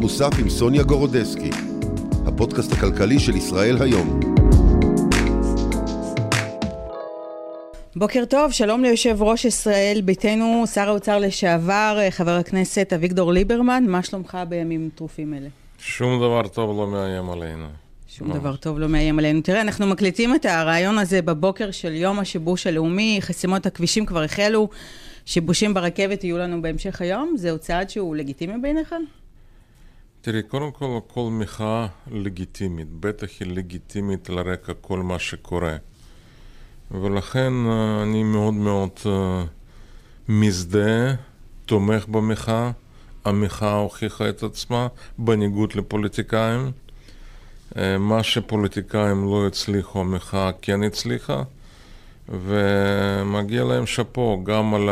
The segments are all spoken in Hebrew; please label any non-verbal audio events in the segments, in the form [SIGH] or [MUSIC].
מוסף עם סוניה גורודסקי, הפודקאסט הכלכלי של ישראל היום. בוקר טוב, שלום ליושב ראש ישראל ביתנו, שר האוצר לשעבר, חבר הכנסת אביגדור ליברמן, מה שלומך בימים טרופים אלה? שום דבר טוב לא מאיים עלינו. שום דבר טוב לא מאיים עלינו. תראה, אנחנו מקליטים את הרעיון הזה בבוקר של יום השיבוש הלאומי, חסימות הכבישים כבר החלו, שיבושים ברכבת יהיו לנו בהמשך היום, זהו צעד שהוא לגיטימי בעיניך? תראי, קודם כל, כל מחאה לגיטימית, בטח היא לגיטימית על רקע כל מה שקורה. ולכן אה, אני מאוד מאוד אה, מזדהה, תומך במחאה. המחאה הוכיחה את עצמה, בניגוד לפוליטיקאים. אה, מה שפוליטיקאים לא הצליחו, המחאה כן הצליחה, ומגיע להם שאפו גם על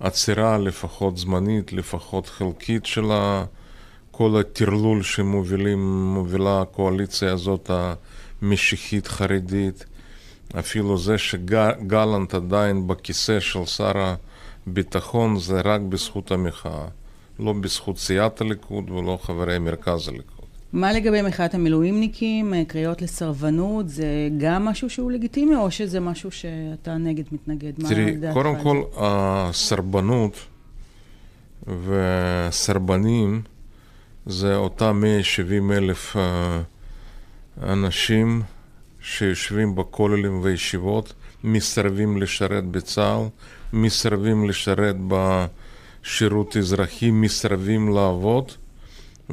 העצירה, לפחות זמנית, לפחות חלקית, של כל הטרלול שמובילה הקואליציה הזאת, המשיחית חרדית. אפילו זה שגלנט עדיין בכיסא של שר הביטחון זה רק בזכות המחאה, לא בזכות סיעת הליכוד ולא חברי מרכז הליכוד. מה לגבי מחאת המילואימניקים, קריאות לסרבנות, זה גם משהו שהוא לגיטימי, או שזה משהו שאתה נגד, מתנגד? תראי, קודם כל, הסרבנות וסרבנים זה אותם 170 אלף אה, אנשים שיושבים בכוללים וישיבות, מסרבים לשרת בצה"ל, מסרבים לשרת בשירות אזרחי, מסרבים לעבוד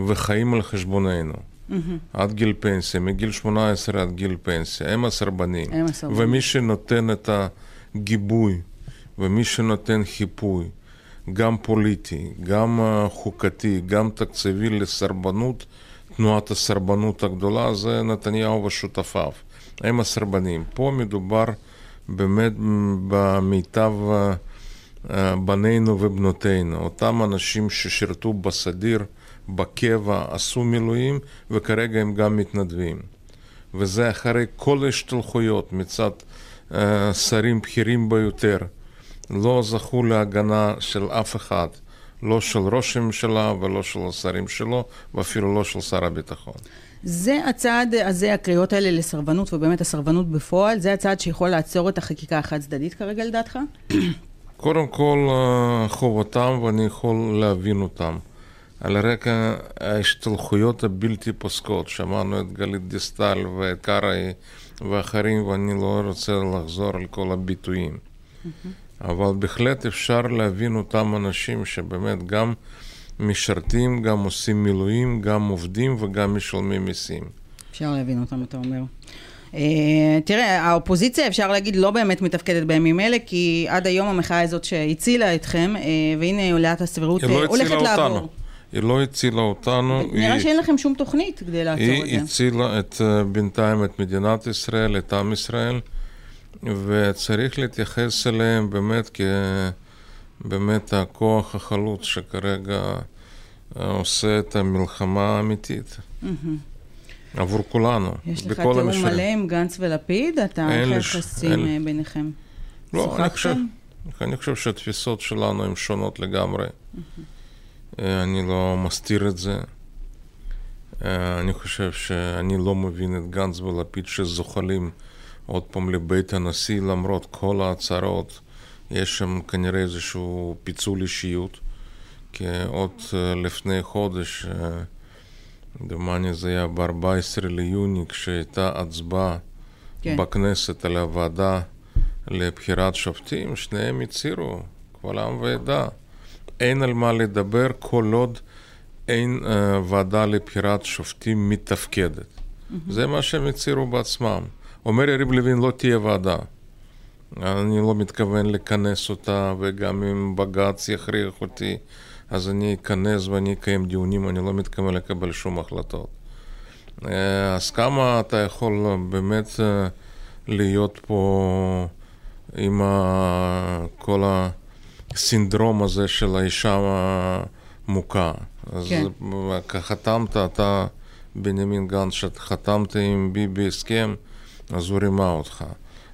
וחיים על חשבוננו. Mm-hmm. עד גיל פנסיה, מגיל 18 עד גיל פנסיה, הם הסרבנים. הם הסרבנים. ומי שנותן את הגיבוי ומי שנותן חיפוי, גם פוליטי, גם חוקתי, גם תקציבי לסרבנות, תנועת הסרבנות הגדולה, זה נתניהו ושותפיו. הם הסרבנים. פה מדובר באמת במיטב בנינו ובנותינו, אותם אנשים ששירתו בסדיר, בקבע, עשו מילואים, וכרגע הם גם מתנדבים. וזה אחרי כל ההשתלחויות מצד שרים בכירים ביותר, לא זכו להגנה של אף אחד, לא של ראש הממשלה ולא של השרים שלו, ואפילו לא של שר הביטחון. זה הצעד הזה, הקריאות האלה לסרבנות, ובאמת הסרבנות בפועל, זה הצעד שיכול לעצור את החקיקה החד צדדית כרגע לדעתך? [CLEARS THROAT] קודם כל חובתם ואני יכול להבין אותם. על רקע ההשתלחויות הבלתי פוסקות, שמענו את גלית דיסטל ואת קרעי ואחרים, ואני לא רוצה לחזור על כל הביטויים. אבל בהחלט אפשר להבין אותם אנשים שבאמת גם משרתים, גם עושים מילואים, גם עובדים וגם משלמים מיסים. אפשר להבין אותם, אתה אומר. Uh, תראה, האופוזיציה, אפשר להגיד, לא באמת מתפקדת בימים אלה, כי עד היום המחאה הזאת שהצילה אתכם, uh, והנה עולת הסבירות לא הולכת לעבור. אותנו. היא לא הצילה אותנו. נראה היא, שאין לכם שום תוכנית כדי לעצור את זה. היא הצילה את, בינתיים את מדינת ישראל, את עם ישראל, וצריך להתייחס אליהם באמת כ... באמת הכוח החלוץ שכרגע עושה את המלחמה האמיתית. Mm-hmm. עבור כולנו, יש לך תיאום מלא עם גנץ ולפיד? אתה איך יחסים ביניכם? לא, אני חושב, אני חושב שהתפיסות שלנו הן שונות לגמרי. Mm-hmm. אני לא מסתיר את זה. אני חושב שאני לא מבין את גנץ ולפיד שזוחלים עוד פעם לבית הנשיא למרות כל ההצהרות. יש שם כנראה איזשהו פיצול אישיות, כי עוד לפני חודש, דומני זה היה ב-14 ליוני, כשהייתה הצבעה כן. בכנסת על הוועדה לבחירת שופטים, שניהם הצהירו, קבל עם ועדה. אין על מה לדבר כל עוד אין uh, ועדה לבחירת שופטים מתפקדת. Mm-hmm. זה מה שהם הצהירו בעצמם. אומר יריב לוין, לא תהיה ועדה. אני לא מתכוון לכנס אותה, וגם אם בג"ץ יכריח אותי, אז אני אכנס ואני אקיים דיונים, אני לא מתכוון לקבל שום החלטות. אה, אז כמה אתה יכול באמת אה, להיות פה עם כל הסינדרום הזה של האישה המוכה? כן. אז חתמת, אתה, בנימין גנץ, שחתמת עם ביבי הסכם, אז הוא רימה אותך.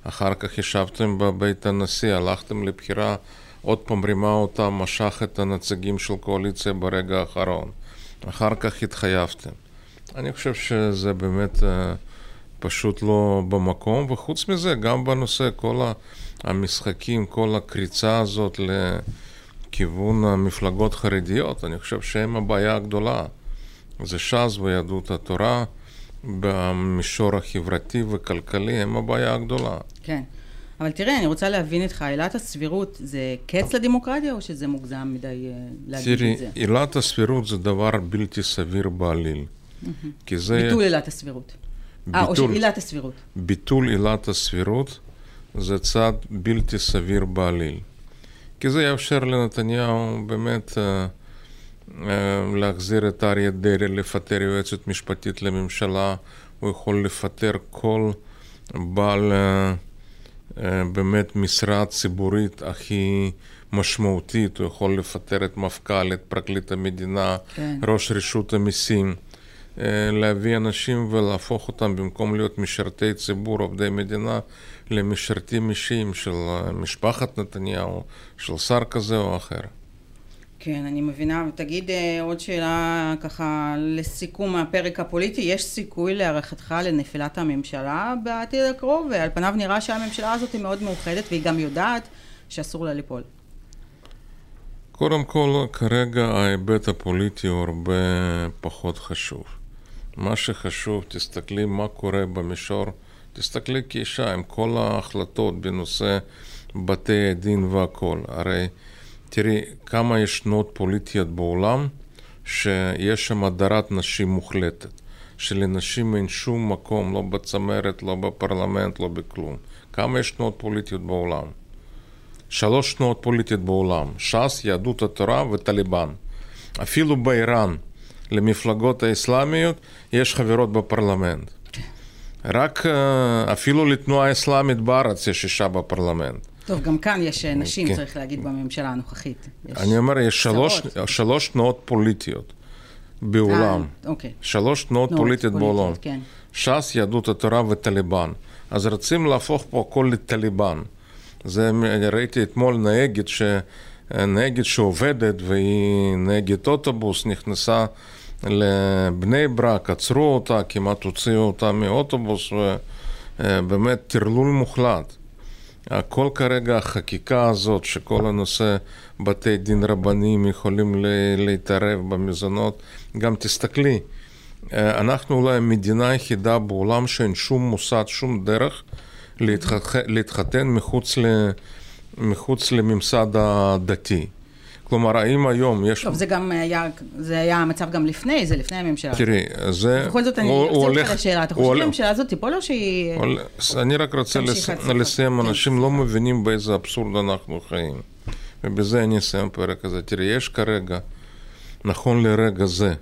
אחר כך ישבתם בבית הנשיא, הלכתם לבחירה, עוד פעם רימה אותה, משך את הנציגים של קואליציה ברגע האחרון. אחר כך התחייבתם. אני חושב שזה באמת אה, פשוט לא במקום, וחוץ מזה, גם בנושא כל המשחקים, כל הקריצה הזאת לכיוון המפלגות חרדיות, אני חושב שהם הבעיה הגדולה. זה ש"ס ויהדות התורה. במישור החברתי וכלכלי הם הבעיה הגדולה. כן. אבל תראה, אני רוצה להבין איתך, עילת הסבירות זה קץ לדמוקרטיה או שזה מוגזם מדי אה, להגיד תראי, את זה? תראי, עילת הסבירות זה דבר בלתי סביר בעליל. כי זה... ביטול עילת הסבירות. אה, או שעילת הסבירות. ביטול עילת הסבירות זה צעד בלתי סביר בעליל. כי זה יאפשר לנתניהו באמת... Uh, להחזיר את אריה דרעי, לפטר יועצת משפטית לממשלה, הוא יכול לפטר כל בעל אה, אה, באמת משרה ציבורית הכי משמעותית, הוא יכול לפטר את מפכ"ל, את פרקליט המדינה, כן. ראש רשות המיסים. להביא אנשים ולהפוך אותם במקום להיות משרתי ציבור, עובדי מדינה, למשרתים אישיים של משפחת נתניהו, של שר כזה או אחר. כן, אני מבינה. ותגיד אה, עוד שאלה ככה לסיכום הפרק הפוליטי. יש סיכוי להערכתך לנפילת הממשלה בעתיד הקרוב? ועל פניו נראה שהממשלה הזאת היא מאוד מאוחדת והיא גם יודעת שאסור לה ליפול. קודם כל, כרגע ההיבט הפוליטי הוא הרבה פחות חשוב. מה שחשוב, תסתכלי מה קורה במישור, תסתכלי כאישה עם כל ההחלטות בנושא בתי הדין והכול. הרי תראי, כמה יש תנועות פוליטיות בעולם שיש שם הדרת נשים מוחלטת, שלנשים אין שום מקום, לא בצמרת, לא בפרלמנט, לא בכלום. כמה יש תנועות פוליטיות בעולם? שלוש תנועות פוליטיות בעולם, ש"ס, יהדות התורה וטליבן. אפילו באיראן, למפלגות האסלאמיות, יש חברות בפרלמנט. רק אה, אפילו לתנועה האסלאמית בארץ יש אישה בפרלמנט. טוב, גם כאן יש אה, נשים, כן. צריך להגיד, בממשלה הנוכחית. אני אומר, יש שלוש, שלוש תנועות פוליטיות בעולם. אה, אוקיי. שלוש תנועות פוליטיות בעולם. כן. ש"ס, יהדות התורה וטליבן. אז רוצים להפוך פה הכל לטליבן. זה, ראיתי אתמול נהגת, ש... נהגת שעובדת והיא נהגת אוטובוס, נכנסה לבני ברק, עצרו אותה, כמעט הוציאו אותה מאוטובוס, ובאמת טרלול מוחלט. כל כרגע החקיקה הזאת, שכל הנושא בתי דין רבניים יכולים להתערב במזונות, גם תסתכלי, אה, אנחנו אולי המדינה היחידה בעולם שאין שום מוסד, שום דרך להתחתן מחוץ, ל, מחוץ לממסד הדתי. כלומר, האם היום יש... טוב, זה גם היה, זה היה המצב גם לפני, זה לפני הממשלה. תראי, זה... בכל זאת, אני אחזיר אותך לשאלה. אתה חושב שהממשלה הזאת תיפול או שהיא... אני רק רוצה לסיים, כן. אנשים לא מבינים באיזה אבסורד אנחנו חיים. ובזה אני אסיים פרק הזה. תראי, יש כרגע, נכון לרגע זה,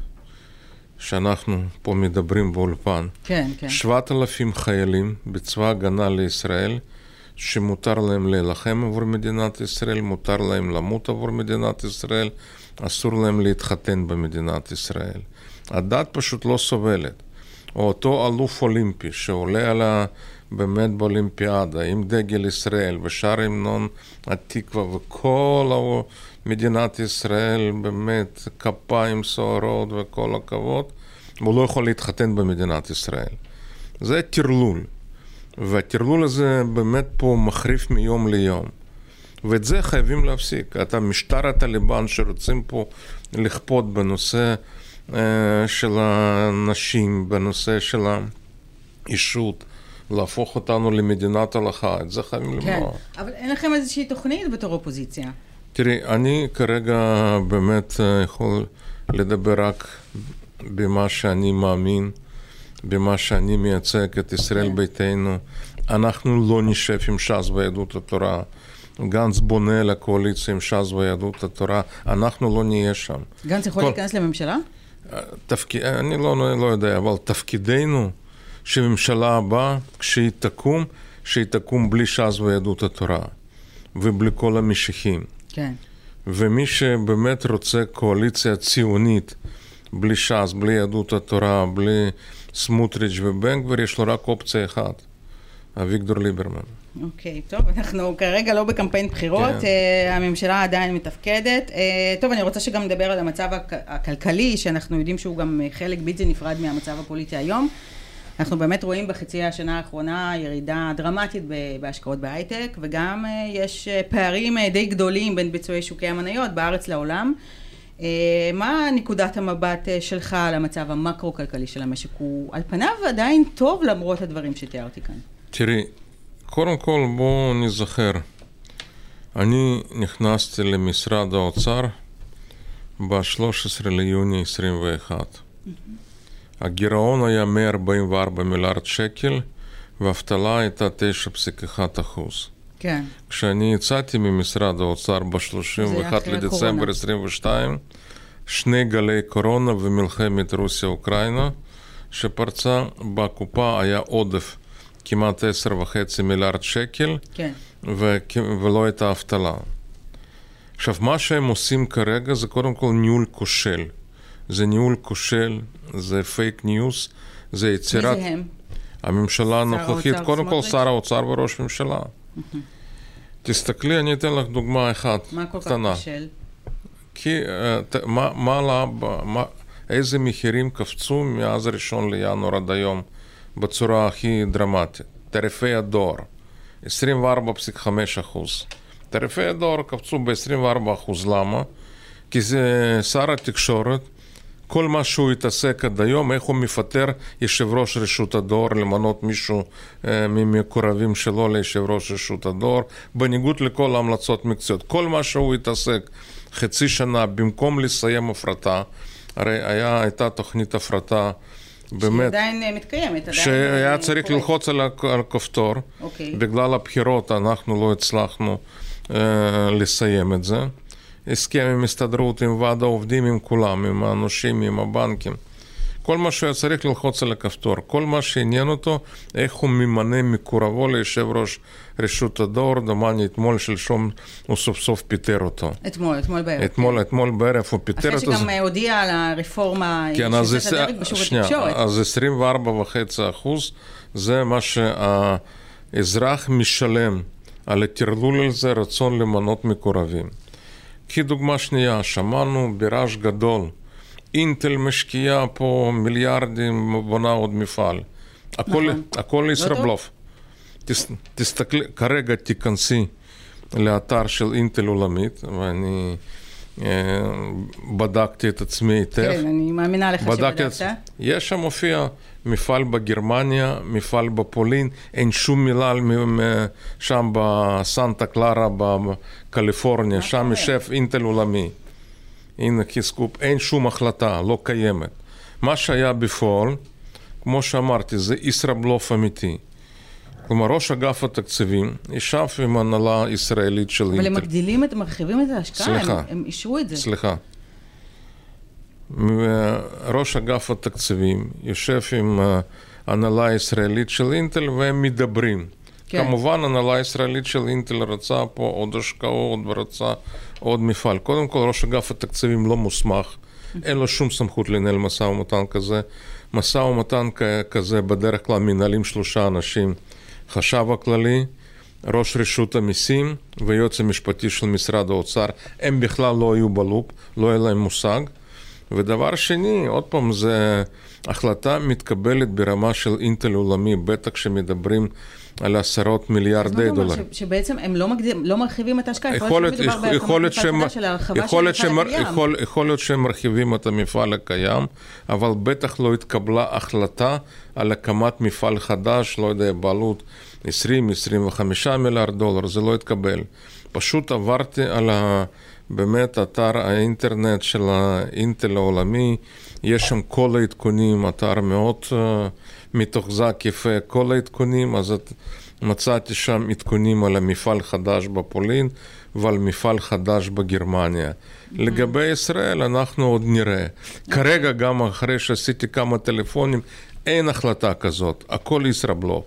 שאנחנו פה מדברים באולפן, כן, כן. 7,000 חיילים בצבא הגנה לישראל, שמותר להם להילחם עבור מדינת ישראל, מותר להם למות עבור מדינת ישראל, אסור להם להתחתן במדינת ישראל. הדת פשוט לא סובלת. או אותו אלוף אולימפי שעולה על ה... באמת באולימפיאדה עם דגל ישראל ושר המנון התקווה וכל מדינת ישראל באמת כפיים סוערות וכל הכבוד, הוא לא יכול להתחתן במדינת ישראל. זה טרלול. והטרלול הזה באמת פה מחריף מיום ליום. ואת זה חייבים להפסיק. את המשטר הטליבן שרוצים פה לכפות בנושא אה, של הנשים, בנושא של האישות, להפוך אותנו למדינת הלכה, את זה חייבים כן, למנוע. כן, אבל אין לכם איזושהי תוכנית בתור אופוזיציה. תראי, אני כרגע באמת אה, יכול לדבר רק במה שאני מאמין. במה שאני מייצג את ישראל כן. ביתנו. אנחנו לא נשב עם ש"ס ויהדות התורה. גנץ בונה על הקואליציה עם ש"ס ויהדות התורה, אנחנו לא נהיה שם. גנץ יכול כל... להיכנס לממשלה? תפק... אני לא, לא יודע, אבל תפקידנו שממשלה הבאה, כשהיא תקום, שהיא תקום בלי ש"ס ויהדות התורה, ובלי כל המשיחים. כן. ומי שבאמת רוצה קואליציה ציונית, בלי ש"ס, בלי יהדות התורה, בלי סמוטריץ' ובן גביר, יש לו רק אופציה אחת, אביגדור ליברמן. אוקיי, okay, טוב, אנחנו כרגע לא בקמפיין בחירות, כן. uh, הממשלה עדיין מתפקדת. Uh, טוב, אני רוצה שגם נדבר על המצב הכ- הכלכלי, שאנחנו יודעים שהוא גם חלק בלתי נפרד מהמצב הפוליטי היום. אנחנו באמת רואים בחצי השנה האחרונה ירידה דרמטית בהשקעות בהייטק, וגם uh, יש פערים uh, די גדולים בין ביצועי שוקי המניות בארץ לעולם. Uh, מה נקודת המבט uh, שלך על המצב המקרו-כלכלי של המשק? הוא על פניו עדיין טוב למרות הדברים שתיארתי כאן. תראי, קודם כל בואו נזכר. אני נכנסתי למשרד האוצר ב-13 ליוני 21. Mm-hmm. הגירעון היה 144 מיליארד שקל, והאבטלה הייתה 9.1 אחוז. כן. כשאני יצאתי ממשרד האוצר ב-31 לדצמבר 22, שני גלי קורונה ומלחמת רוסיה-אוקראינה שפרצה, בקופה היה עודף כמעט 10.5 מיליארד שקל, כן. ו- ולא הייתה אבטלה. עכשיו, מה שהם עושים כרגע זה קודם כל ניהול כושל. זה ניהול כושל, זה פייק ניוז, זה יצירת... מי זה הם? הממשלה הנוכחית, קודם כל שר האוצר וראש ממשלה. תסתכלי, אני אתן לך דוגמה אחת מה כל כך קטנה. קשה? כי uh, מה, מה מה, איזה מחירים קפצו מאז הראשון לינואר עד היום בצורה הכי דרמטית? תעריפי הדואר, 24.5 אחוז. תעריפי הדואר קפצו ב-24 אחוז, למה? כי זה שר התקשורת, כל מה שהוא התעסק עד היום, איך הוא מפטר יושב ראש רשות הדואר, למנות מישהו אה, ממקורבים שלו ליושב ראש רשות הדואר, בניגוד לכל ההמלצות מקצועיות. כל מה שהוא התעסק חצי שנה, במקום לסיים הפרטה, הרי היה, הייתה תוכנית הפרטה באמת... שעדיין אה, מתקיימת, עדיין... שהיה אה, צריך קורית. ללחוץ על הכפתור. אוקיי. בגלל הבחירות אנחנו לא הצלחנו אה, לסיים את זה. הסכם עם הסתדרות, עם ועד העובדים, עם כולם, עם הנושים, עם הבנקים. כל מה שהיה צריך ללחוץ על הכפתור, כל מה שעניין אותו, איך הוא ממנה מקורבו ליושב ראש רשות הדואר, דומני אתמול, שלשום, הוא סוף סוף פיטר אותו. אתמול, אתמול בערב. אתמול, אתמול בערב הוא פיטר אחרי אותו. שגם אה, הודיע על הרפורמה כן, אז, שיוצאת זה- לדרך בשוק התקשורת. אז 24.5 אחוז זה מה שהאזרח משלם על הטרלול הזה, רצון למנות מקורבים. כדוגמה שנייה, שמענו ברעש גדול, אינטל משקיעה פה מיליארדים, בונה עוד מפעל. הכל, נכון. הכל לא ישראבלוף. תס, תסתכלי, כרגע תיכנסי לאתר של אינטל עולמית, ואני בדקתי את עצמי היטב. כן, אני מאמינה לך בדקתי את שבדקת. יש שם מופיע מפעל בגרמניה, מפעל בפולין, אין שום מילה על שם בסנטה קלרה בקליפורניה, שם קורה? יושב אינטל עולמי. הנה קיסקופ, אין שום החלטה, לא קיימת. מה שהיה בפועל, כמו שאמרתי, זה ישראבלוף אמיתי. כלומר, ראש אגף התקציבים ישב עם הנהלה ישראלית של אבל הם אינטל. מגדילים, את- מרחיבים את ההשקעה, סליחה. הם- הם אישרו את זה. סליחה. ראש אגף התקציבים יושב עם אה, הנהלה הישראלית של אינטל והם מדברים. כן. כמובן, הנהלה הישראלית של אינטל רצה פה עוד השקעות ורצה עוד מפעל. קודם כל, ראש אגף התקציבים לא מוסמך, אין לו שום סמכות לנהל משא ומתן כזה. משא ומתן כזה בדרך כלל מנהלים שלושה אנשים, חשב הכללי, ראש רשות המיסים והיועץ המשפטי של משרד האוצר, הם בכלל לא היו בלופ, לא היה להם מושג. ודבר שני, עוד פעם, זה החלטה מתקבלת ברמה של אינטל עולמי, בטח כשמדברים על עשרות מיליארדי דולרים. ש- שבעצם הם לא מגדילים- לא מרחיבים את ההשקעה, יכול להיות, שמדובר בהקמת מפעל חדש של הרחבה של המפעל הקיים. יכול, יכול להיות שהם מרחיבים את המפעל הקיים, אבל בטח לא התקבלה החלטה על הקמת מפעל חדש, לא יודע, בעלות 20-25 מיליארד דולר, זה לא התקבל. פשוט עברתי על ה... באמת אתר האינטרנט של האינטל העולמי, יש שם כל העדכונים, אתר מאוד uh, מתוחזק יפה, כל העדכונים, אז את, מצאתי שם עדכונים על המפעל חדש בפולין ועל מפעל חדש בגרמניה. לגבי ישראל אנחנו עוד נראה. כרגע גם אחרי שעשיתי כמה טלפונים, אין החלטה כזאת, הכל ישראבלוף.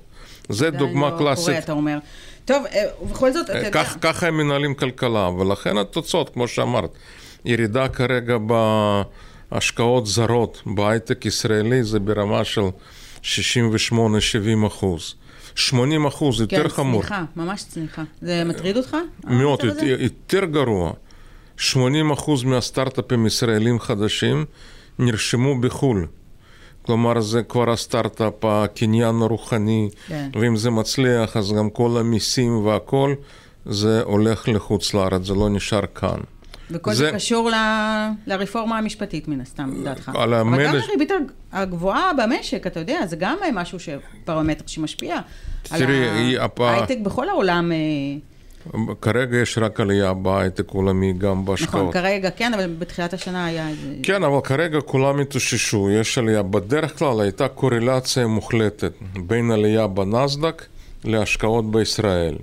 זה דוגמה לא קלאסית. קורה, אתה אומר. טוב, אה, ובכל זאת, אתה יודע... כך, ככה הם מנהלים כלכלה, ולכן התוצאות, כמו שאמרת, ירידה כרגע בהשקעות זרות בהייטק ישראלי זה ברמה של 68-70 אחוז. 80 אחוז, יותר כן, חמור. צניחה, ממש צניחה. זה מטריד אותך? מאוד? יותר גרוע. 80 אחוז מהסטארט-אפים ישראלים חדשים נרשמו בחו"ל. כלומר, זה כבר הסטארט-אפ, הקניין הרוחני, כן. ואם זה מצליח, אז גם כל המיסים והכל, זה הולך לחוץ לארץ, זה לא נשאר כאן. וכל זה, זה- קשור ל... לרפורמה המשפטית, מן הסתם, לדעתך. אבל גם המלך- הריבית הג- הגבוהה במשק, אתה יודע, זה גם משהו, ש... פרמטר שמשפיע. תראי, היא- על ההייטק בכל העולם, אה, כרגע יש רק עלייה בהייטק עולמי, גם בהשקעות. נכון, כרגע כן, אבל בתחילת השנה היה איזה... כן, אבל כרגע כולם התאוששו, יש עלייה. בדרך כלל הייתה קורלציה מוחלטת בין עלייה בנסדק להשקעות בישראל.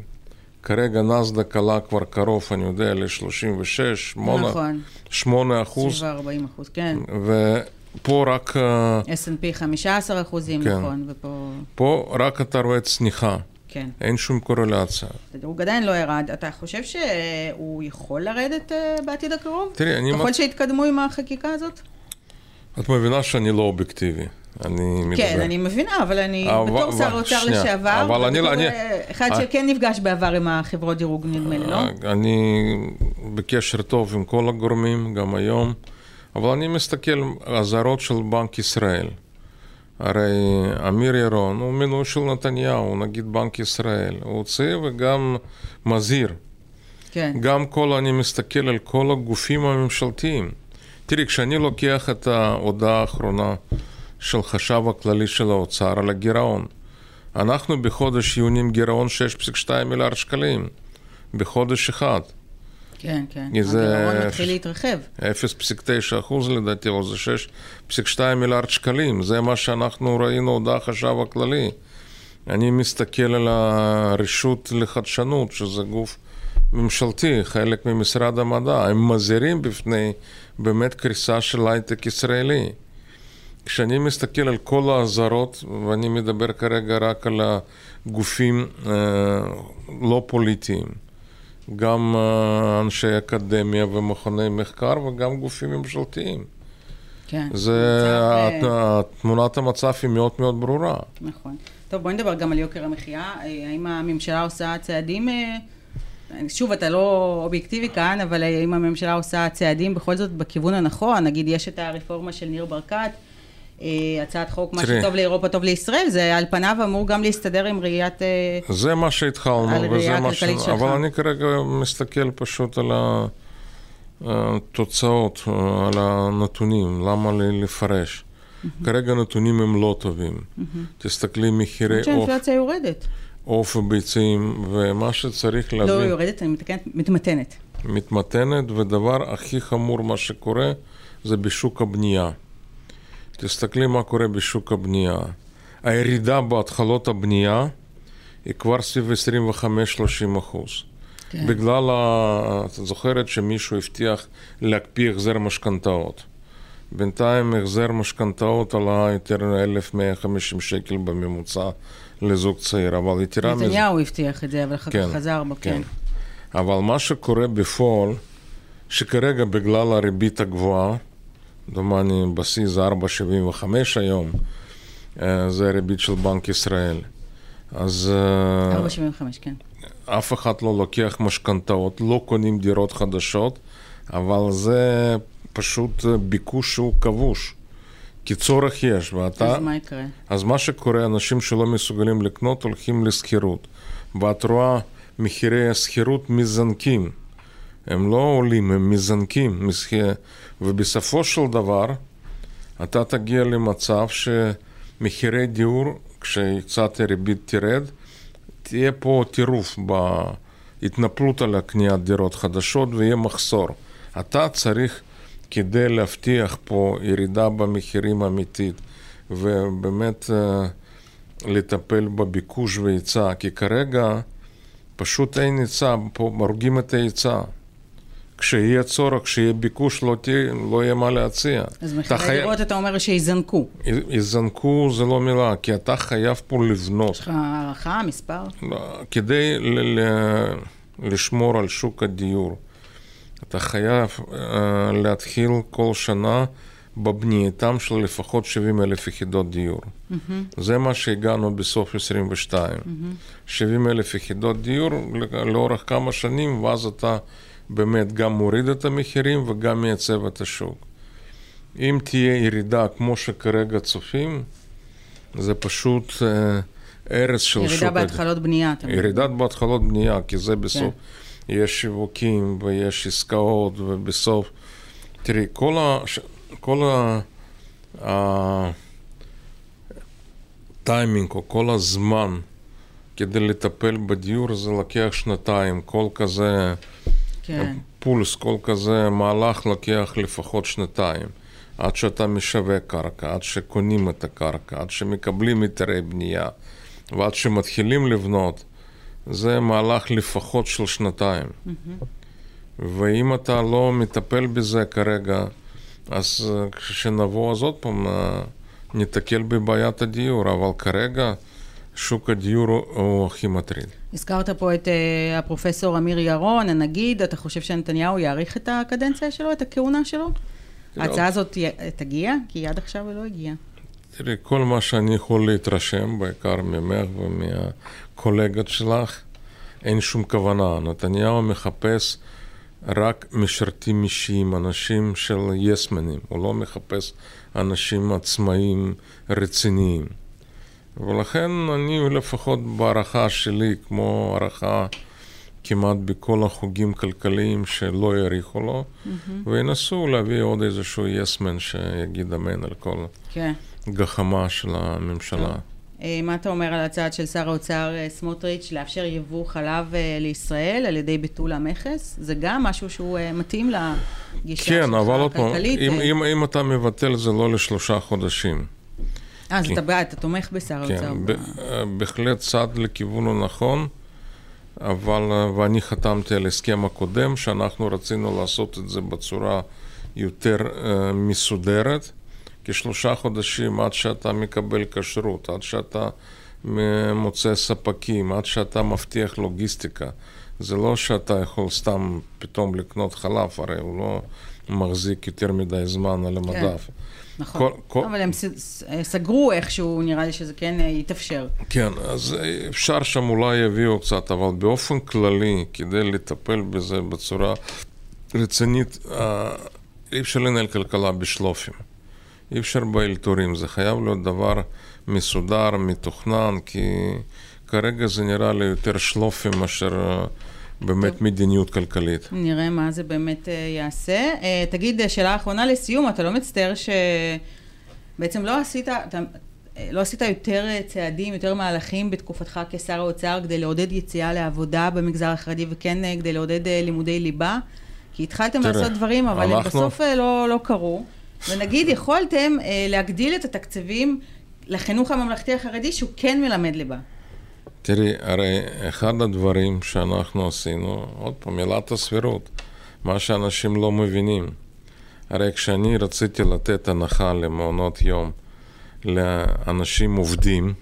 כרגע נסדק עלה כבר קרוב, אני יודע, ל-36, 8, נכון, 8 אחוז, סביב 40 אחוז, כן. ופה רק, אה, S&P 15 אחוזים, כן. נכון, ופה... פה רק אתה רואה צניחה, כן. אין שום קורלציה. הדירוג עדיין לא ירד. אתה חושב שהוא יכול לרדת אה, בעתיד הקרוב? תראי, אני... ככל שיתקדמו עם החקיקה הזאת? את מבינה שאני לא אובייקטיבי. אני מדבר. כן, אני מבינה, אבל אני אבל- בתור שר אוצר לשעבר, אבל אני- ובתור, אני- אה, אחד אה. שכן נפגש בעבר עם החברות דירוג, נדמה לי, לא? אני בקשר טוב עם כל הגורמים, גם היום, אבל אני מסתכל על אזהרות של בנק ישראל. הרי אמיר ירון הוא מינוי של נתניהו, נגיד בנק ישראל. הוא הוציא וגם מזהיר. כן. גם כל, אני מסתכל על כל הגופים הממשלתיים. תראי, כשאני לוקח את ההודעה האחרונה של חשב הכללי של האוצר על הגירעון, אנחנו בחודש יוני עם גירעון 6.2 מיליארד שקלים, בחודש אחד. כן, כן. הגירעון מתחיל להתרחב. 0.9 אחוז לדעתי, או זה 6.2 מיליארד שקלים. זה מה שאנחנו ראינו, הודעה החשב הכללי. אני מסתכל על הרשות לחדשנות, שזה גוף ממשלתי, חלק ממשרד המדע. הם מזהירים בפני באמת קריסה של הייטק ישראלי. כשאני מסתכל על כל האזהרות, ואני מדבר כרגע רק על הגופים אה, לא פוליטיים, גם אה, אנשי אקדמיה ומכוני מחקר וגם גופים ממשלתיים. כן. זה, מצב, אה, תמונת המצב היא מאוד מאוד ברורה. נכון. טוב, בואי נדבר גם על יוקר המחיה. אה, האם הממשלה עושה צעדים... אה, שוב, אתה לא אובייקטיבי כאן, אבל האם הממשלה עושה צעדים בכל זאת בכיוון הנכון? נגיד, יש את הרפורמה של ניר ברקת, הצעת חוק, מה. שטוב לאירופה טוב לישראל, זה על פניו אמור גם להסתדר עם ראיית... אה, זה מה שהתחלנו, וזה מה ש... שלך. אבל אני כרגע מסתכל פשוט על התוצאות, אה, על הנתונים, למה לפרש. כרגע הנתונים הם לא טובים. תסתכלי מחירי עוף, שהאינפלציה יורדת. עוף וביצים, ומה שצריך לא להבין, יורדת, אני מתקנת, מתמתנת. מתמתנת, ודבר הכי חמור מה שקורה זה בשוק הבנייה. תסתכלי מה קורה בשוק הבנייה. הירידה בהתחלות הבנייה היא כבר סביב 25-30 אחוז. כן. בגלל, ה... את זוכרת שמישהו הבטיח להקפיא החזר משכנתאות. בינתיים החזר משכנתאות עלה יותר 1,150 שקל בממוצע לזוג צעיר, אבל יתרה מזה... נתניהו הבטיח את זה, אבל אחר כך כן, חזר בו, כן. אבל מה שקורה בפועל, שכרגע בגלל הריבית הגבוהה, דומני זה 4.75 היום, אה, זה הריבית של בנק ישראל. אז אה, 4.75, כן. אף אחד לא לוקח משכנתאות, לא קונים דירות חדשות, אבל זה פשוט אה, ביקוש שהוא כבוש. כי צורך יש, ואתה... אז מה יקרה? אז מה שקורה, אנשים שלא מסוגלים לקנות הולכים לשכירות. ואת רואה מחירי השכירות מזנקים. הם לא עולים, הם מזנקים. ובסופו של דבר, אתה תגיע למצב שמחירי דיור, כשקצת הריבית תרד, תהיה פה טירוף בהתנפלות על הקניית דירות חדשות ויהיה מחסור. אתה צריך, כדי להבטיח פה ירידה במחירים אמיתית, ובאמת אה, לטפל בביקוש והיצע, כי כרגע פשוט אין היצע, פה הורגים את ההיצע. כשיהיה צורך, כשיהיה ביקוש, לא, תהיה, לא יהיה מה להציע. אז אתה מחירי חי- דירות, אתה אומר שיזנקו. יזנקו זה לא מילה, כי אתה חייב פה לבנות. יש לך הערכה, מספר? לא, כדי ל- ל- לשמור על שוק הדיור, אתה חייב uh, להתחיל כל שנה בבנייתם של לפחות 70 אלף יחידות דיור. Mm-hmm. זה מה שהגענו בסוף 22. Mm-hmm. 70 אלף יחידות דיור לאורך כמה שנים, ואז אתה באמת גם מוריד את המחירים וגם מייצב את השוק. אם תהיה ירידה כמו שכרגע צופים, זה פשוט אה, ארץ של ירידה שוק. ירידה בהתחלות בנייה. ירידת בהתחלות בנייה, כי זה בסוף. כן. יש שיווקים ויש עסקאות, ובסוף... תראי, כל, ה, כל ה, הטיימינג או כל הזמן כדי לטפל בדיור זה לוקח שנתיים. כל כזה כן. פולס, כל כזה מהלך לוקח לפחות שנתיים. עד שאתה משווק קרקע, עד שקונים את הקרקע, עד שמקבלים היתרי בנייה ועד שמתחילים לבנות, זה מהלך לפחות של שנתיים. Mm-hmm. ואם אתה לא מטפל בזה כרגע, אז אה, כשנבוא אז עוד פעם אה, ניתקל בבעיית הדיור, אבל כרגע שוק הדיור הוא הכי מטריד. הזכרת פה את uh, הפרופסור אמיר ירון, הנגיד, אתה חושב שנתניהו יאריך את הקדנציה שלו, את הכהונה שלו? ההצעה הזאת תגיע? כי עד עכשיו היא לא הגיעה. תראי, כל מה שאני יכול להתרשם, בעיקר ממך ומהקולגות שלך, אין שום כוונה. נתניהו מחפש רק משרתים אישיים, אנשים של יסמנים, הוא לא מחפש אנשים עצמאיים רציניים. ולכן אני לפחות בהערכה שלי, כמו הערכה כמעט בכל החוגים כלכליים שלא יעריכו לו, mm-hmm. וינסו להביא עוד איזשהו יסמן שיגיד אמן על כל כן. גחמה של הממשלה. אה, מה אתה אומר על הצעד של שר האוצר אה, סמוטריץ' לאפשר יבוא חלב אה, לישראל על ידי ביטול המכס? זה גם משהו שהוא מתאים לגישה כן, שלך אבל עוד פעם, אם, אם, אם אתה מבטל זה לא לשלושה חודשים. אה, אז אתה בעד, אתה תומך בשר כן, האוצר. כן, בהחלט צעד לכיוון הנכון, אבל, ואני חתמתי על הסכם הקודם, שאנחנו רצינו לעשות את זה בצורה יותר uh, מסודרת. כשלושה חודשים עד שאתה מקבל כשרות, עד שאתה מוצא ספקים, עד שאתה מבטיח לוגיסטיקה. זה לא שאתה יכול סתם פתאום לקנות חלב, הרי הוא לא מחזיק יותר מדי זמן על המדף. כן. נכון, כל, כל... אבל הם סגרו איכשהו, נראה לי שזה כן אה, יתאפשר. כן, אז אפשר שם אולי יביאו קצת, אבל באופן כללי, כדי לטפל בזה בצורה רצינית, אה, אי אפשר לנהל כלכלה בשלופים. אי אפשר באלתורים, זה חייב להיות דבר מסודר, מתוכנן, כי כרגע זה נראה לי יותר שלופים מאשר אה, באמת טוב. מדיניות כלכלית. נראה מה זה באמת אה, יעשה. אה, תגיד, שאלה אחרונה לסיום, אתה לא מצטער שבעצם לא עשית, אתה... לא עשית יותר צעדים, יותר מהלכים בתקופתך כשר האוצר כדי לעודד יציאה לעבודה במגזר החרדי וכן כדי לעודד לימודי ליבה? כי התחלתם תראה, לעשות דברים, אבל אנחנו... הם בסוף לא, לא קרו. ונגיד יכולתם אה, להגדיל את התקציבים לחינוך הממלכתי החרדי שהוא כן מלמד ליבה. תראי, הרי אחד הדברים שאנחנו עשינו, עוד פעם, עילת הסבירות, מה שאנשים לא מבינים. הרי כשאני רציתי לתת הנחה למעונות יום לאנשים עובדים,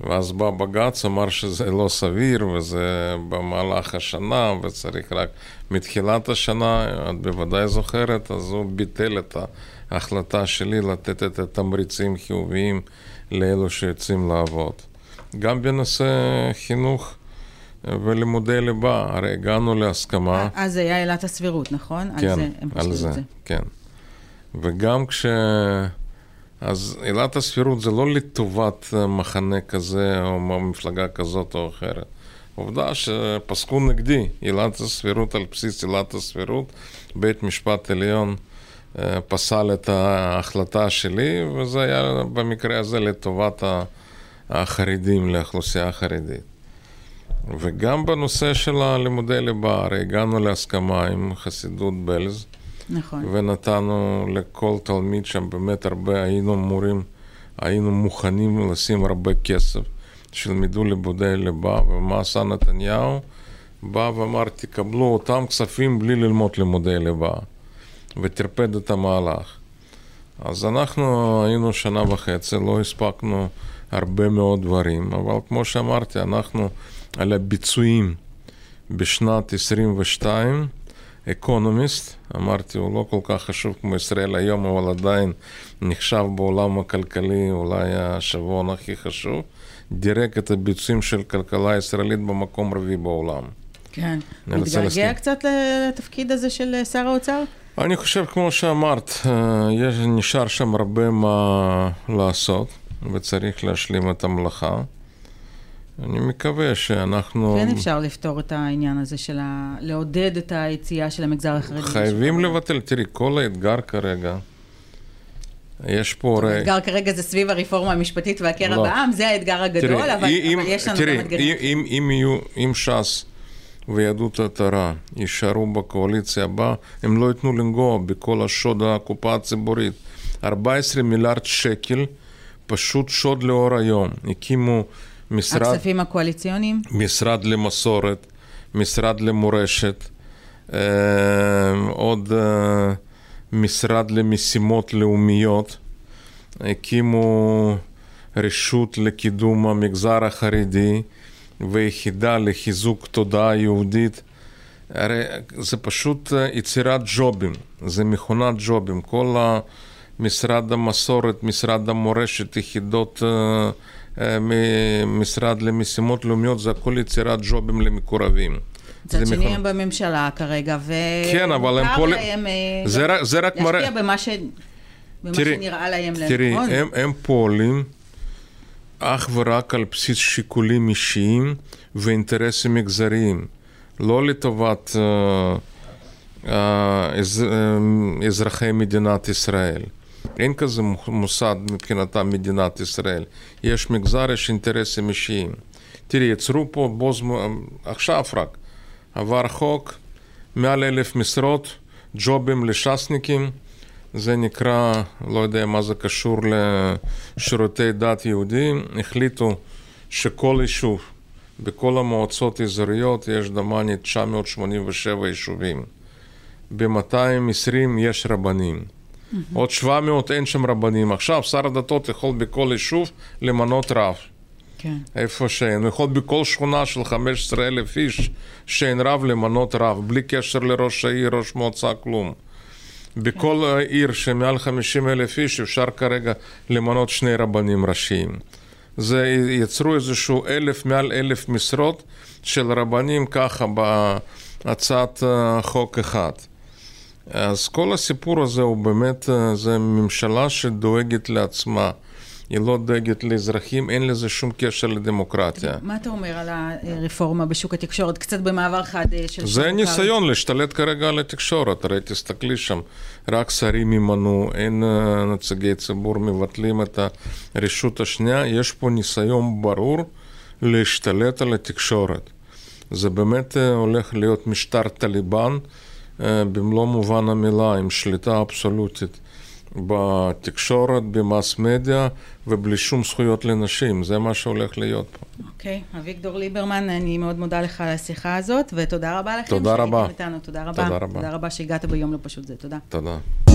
ואז בא בג"ץ, אמר שזה לא סביר וזה במהלך השנה וצריך רק מתחילת השנה, את בוודאי זוכרת, אז הוא ביטל את ההחלטה שלי לתת את התמריצים חיוביים לאלו שיוצאים לעבוד. גם בנושא חינוך ולימודי ליבה, הרי הגענו להסכמה. אז היה עילת הסבירות, נכון? כן, על זה, על זה, זה, כן. וגם כש... אז עילת הסבירות זה לא לטובת אה, מחנה כזה או מפלגה כזאת או אחרת. עובדה שפסקו נגדי עילת הסבירות על בסיס עילת הסבירות, בית משפט עליון אה, פסל את ההחלטה שלי, וזה היה במקרה הזה לטובת החרדים, לאוכלוסייה החרדית. וגם בנושא של הלימודי ליבה, הרי הגענו להסכמה עם חסידות בלז, נכון. ונתנו לכל תלמיד שם באמת הרבה, היינו אמורים, היינו מוכנים לשים הרבה כסף, שילמדו לימודי ליבה, ומה עשה נתניהו? בא ואמר, תקבלו אותם כספים בלי ללמוד לימודי ליבה, וטרפד את המהלך. אז אנחנו היינו שנה וחצי, לא הספקנו הרבה מאוד דברים, אבל כמו שאמרתי, אנחנו על הביצועים בשנת 22' אקונומיסט, אמרתי, הוא לא כל כך חשוב כמו ישראל היום, אבל עדיין נחשב בעולם הכלכלי אולי השבועון הכי חשוב, דירק את הביצועים של כלכלה ישראלית במקום רביעי בעולם. כן. מתגעגע קצת לתפקיד הזה של שר האוצר? אני חושב, כמו שאמרת, אה, יש, נשאר שם הרבה מה לעשות, וצריך להשלים את המלאכה. אני מקווה שאנחנו... כן אפשר לפתור את העניין הזה של ה... לעודד את היציאה של המגזר החרדי. חייבים לבטל, תראי, כל האתגר כרגע, יש פה... האתגר כרגע זה סביב הרפורמה המשפטית והקרע לא. בעם, זה האתגר הגדול, תראי, אבל, אם, אבל יש לנו תראי, גם אתגרים. אם, אם, יהיו, אם ש"ס ויהדות התורה יישארו בקואליציה הבאה, הם לא ייתנו לנגוע בכל השוד הקופה הציבורית. 14 מיליארד שקל, פשוט שוד לאור היום. הקימו... משרד... הכספים הקואליציוניים? משרד למסורת, משרד למורשת, אה, עוד אה, משרד למשימות לאומיות, הקימו רשות לקידום המגזר החרדי ויחידה לחיזוק תודעה יהודית. הרי זה פשוט אה, יצירת ג'ובים, זה מכונת ג'ובים. כל משרד המסורת, משרד המורשת, יחידות אה, ממשרד למשימות לאומיות, זה הכל יצירת ג'ובים למקורבים. מצד שני הם בממשלה כרגע, ו... כן, אבל הם פועלים... זה, רק, זה רק מראה... להשפיע במה, ש... במה תראי, שנראה להם לנכון. תראי, הם, הם פועלים אך ורק על בסיס שיקולים אישיים ואינטרסים מגזריים, לא לטובת uh, uh, אז, uh, אזרחי מדינת ישראל. אין כזה מוסד מבחינתם מדינת ישראל. יש מגזר, יש אינטרסים אישיים. תראי, יצרו פה בו זמן, עכשיו רק, עבר חוק, מעל אלף משרות, ג'ובים לש"סניקים, זה נקרא, לא יודע מה זה קשור לשירותי דת יהודיים, החליטו שכל יישוב, בכל המועצות האזוריות יש דמני 987 יישובים. ב-220 יש רבנים. Mm-hmm. עוד 700 אין שם רבנים. עכשיו שר הדתות יכול בכל יישוב למנות רב. כן. איפה שאין. יכול בכל שכונה של 15 אלף איש שאין רב למנות רב, בלי קשר לראש העיר, ראש מועצה, כלום. בכל כן. עיר שמעל 50 אלף איש אפשר כרגע למנות שני רבנים ראשיים. זה יצרו איזשהו אלף, מעל אלף משרות של רבנים ככה בהצעת אה, חוק אחד. אז כל הסיפור הזה הוא באמת, אה, זה ממשלה שדואגת לעצמה. היא לא דואגת לאזרחים, אין לזה שום קשר לדמוקרטיה. מה אתה אומר על הרפורמה בשוק התקשורת? קצת במעבר חד אה, של... זה ניסיון להשתלט כרגע על התקשורת, הרי תסתכלי שם, רק שרים ימנו, אין אה, נציגי ציבור, מבטלים את הרשות השנייה, יש פה ניסיון ברור להשתלט על התקשורת. זה באמת הולך להיות משטר טליבן. אה, במלוא מובן המילה, עם שליטה אבסולוטית בתקשורת, במס מדיה ובלי שום זכויות לנשים. זה מה שהולך להיות פה. אוקיי, okay. אביגדור ליברמן, אני מאוד מודה לך על השיחה הזאת, ותודה רבה לכם תודה רבה. איתנו. תודה רבה. תודה רבה. תודה רבה שהגעת ביום לא פשוט זה. תודה. תודה.